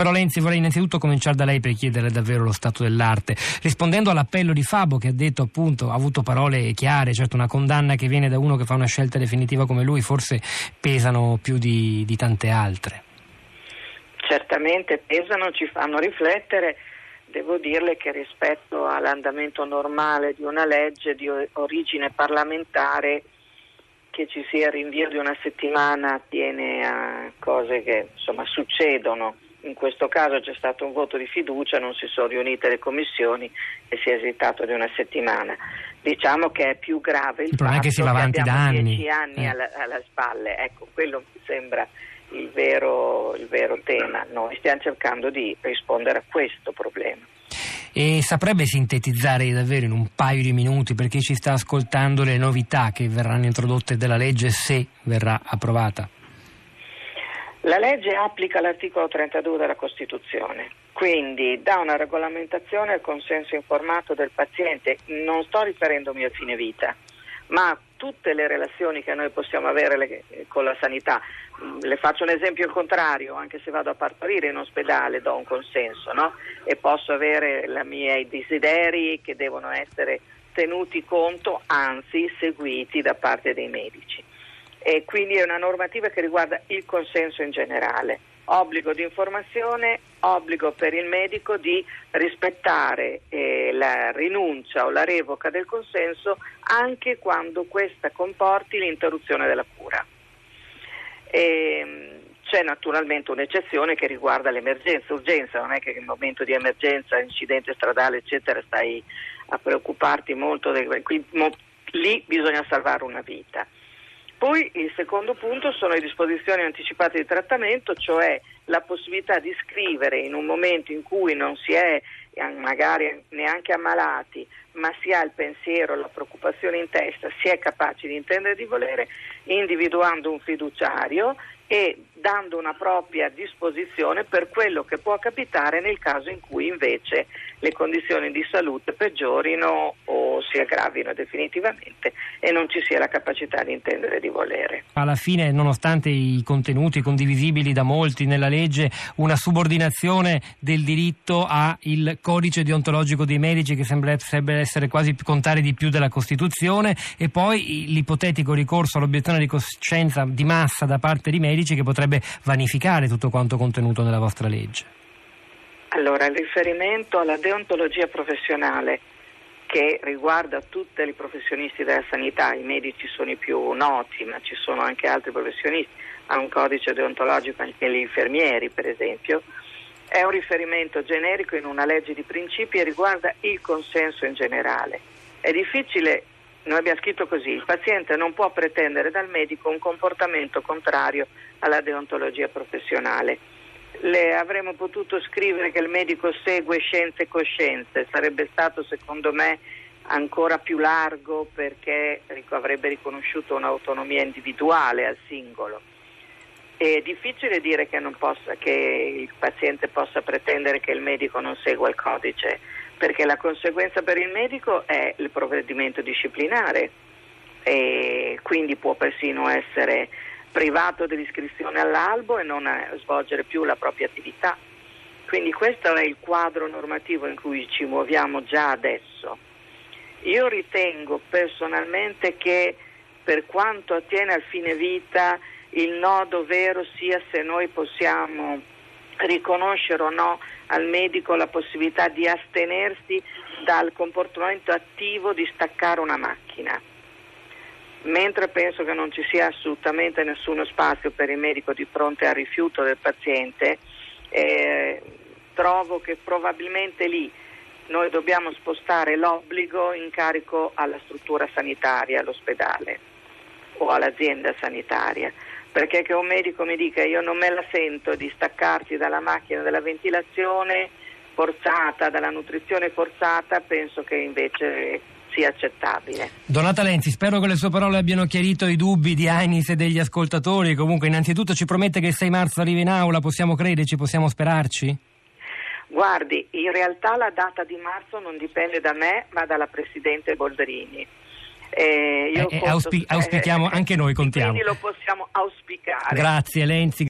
Però Lenzi vorrei innanzitutto cominciare da lei per chiedere davvero lo stato dell'arte. Rispondendo all'appello di Fabo che ha detto appunto, ha avuto parole chiare, certo una condanna che viene da uno che fa una scelta definitiva come lui forse pesano più di, di tante altre. Certamente pesano, ci fanno riflettere. Devo dirle che rispetto all'andamento normale di una legge di origine parlamentare che ci sia rinvio di una settimana tiene a cose che insomma succedono in questo caso c'è stato un voto di fiducia, non si sono riunite le commissioni e si è esitato di una settimana. Diciamo che è più grave il, il fatto che, si va avanti che da anni. dieci anni eh. alla, alla, spalle. Ecco, quello mi sembra il vero, il vero tema. Noi stiamo cercando di rispondere a questo problema. E saprebbe sintetizzare davvero in un paio di minuti per chi ci sta ascoltando le novità che verranno introdotte dalla legge se verrà approvata? La legge applica l'articolo 32 della Costituzione, quindi dà una regolamentazione al consenso informato del paziente. Non sto riferendomi a fine vita, ma tutte le relazioni che noi possiamo avere con la sanità. Le faccio un esempio al contrario, anche se vado a partorire in ospedale do un consenso no? e posso avere i miei desideri che devono essere tenuti conto, anzi seguiti da parte dei medici e quindi è una normativa che riguarda il consenso in generale. Obbligo di informazione, obbligo per il medico di rispettare eh, la rinuncia o la revoca del consenso anche quando questa comporti l'interruzione della cura. E, ehm, c'è naturalmente un'eccezione che riguarda l'emergenza, urgenza, non è che in momento di emergenza, incidente stradale, eccetera, stai a preoccuparti molto, del, qui, mo, lì bisogna salvare una vita. Poi il secondo punto sono le disposizioni anticipate di trattamento, cioè la possibilità di scrivere in un momento in cui non si è eh, magari neanche ammalati, ma si ha il pensiero, la preoccupazione in testa, si è capaci di intendere di volere, individuando un fiduciario e dando una propria disposizione per quello che può capitare nel caso in cui invece le condizioni di salute peggiorino o si aggravino definitivamente e non ci sia la capacità di intendere di volere. Alla fine, nonostante i contenuti condivisibili da molti nella legge, una subordinazione del diritto al codice deontologico dei medici che sembrerebbe essere quasi contare di più della Costituzione e poi l'ipotetico ricorso all'obiezione di coscienza di massa da parte di medici che potrebbe vanificare tutto quanto contenuto nella vostra legge? Allora, il riferimento alla deontologia professionale che riguarda tutti i professionisti della sanità, i medici sono i più noti, ma ci sono anche altri professionisti, ha un codice deontologico anche gli infermieri, per esempio, è un riferimento generico in una legge di principi e riguarda il consenso in generale. È difficile noi abbiamo scritto così, il paziente non può pretendere dal medico un comportamento contrario alla deontologia professionale. Le avremmo potuto scrivere che il medico segue scienze e coscienze, sarebbe stato secondo me ancora più largo perché avrebbe riconosciuto un'autonomia individuale al singolo. È difficile dire che, possa, che il paziente possa pretendere che il medico non segua il codice perché la conseguenza per il medico è il provvedimento disciplinare e quindi può persino essere privato dell'iscrizione all'albo e non svolgere più la propria attività. Quindi questo è il quadro normativo in cui ci muoviamo già adesso. Io ritengo personalmente che per quanto attiene al fine vita il nodo vero sia se noi possiamo riconoscere o no al medico la possibilità di astenersi dal comportamento attivo di staccare una macchina. Mentre penso che non ci sia assolutamente nessuno spazio per il medico di fronte al rifiuto del paziente, eh, trovo che probabilmente lì noi dobbiamo spostare l'obbligo in carico alla struttura sanitaria, all'ospedale o all'azienda sanitaria. Perché che un medico mi dica io non me la sento di staccarti dalla macchina della ventilazione forzata, dalla nutrizione forzata, penso che invece sia accettabile. Donata Lenzi, spero che le sue parole abbiano chiarito i dubbi di Ainis e degli ascoltatori. Comunque, innanzitutto ci promette che il 6 marzo arrivi in aula, possiamo crederci, possiamo sperarci? Guardi, in realtà la data di marzo non dipende da me, ma dalla Presidente Boldrini. Eh, eh, eh, auspi- auspichiamo, anche noi contiamo. Quindi lo possiamo auspicare. Grazie Lenzi.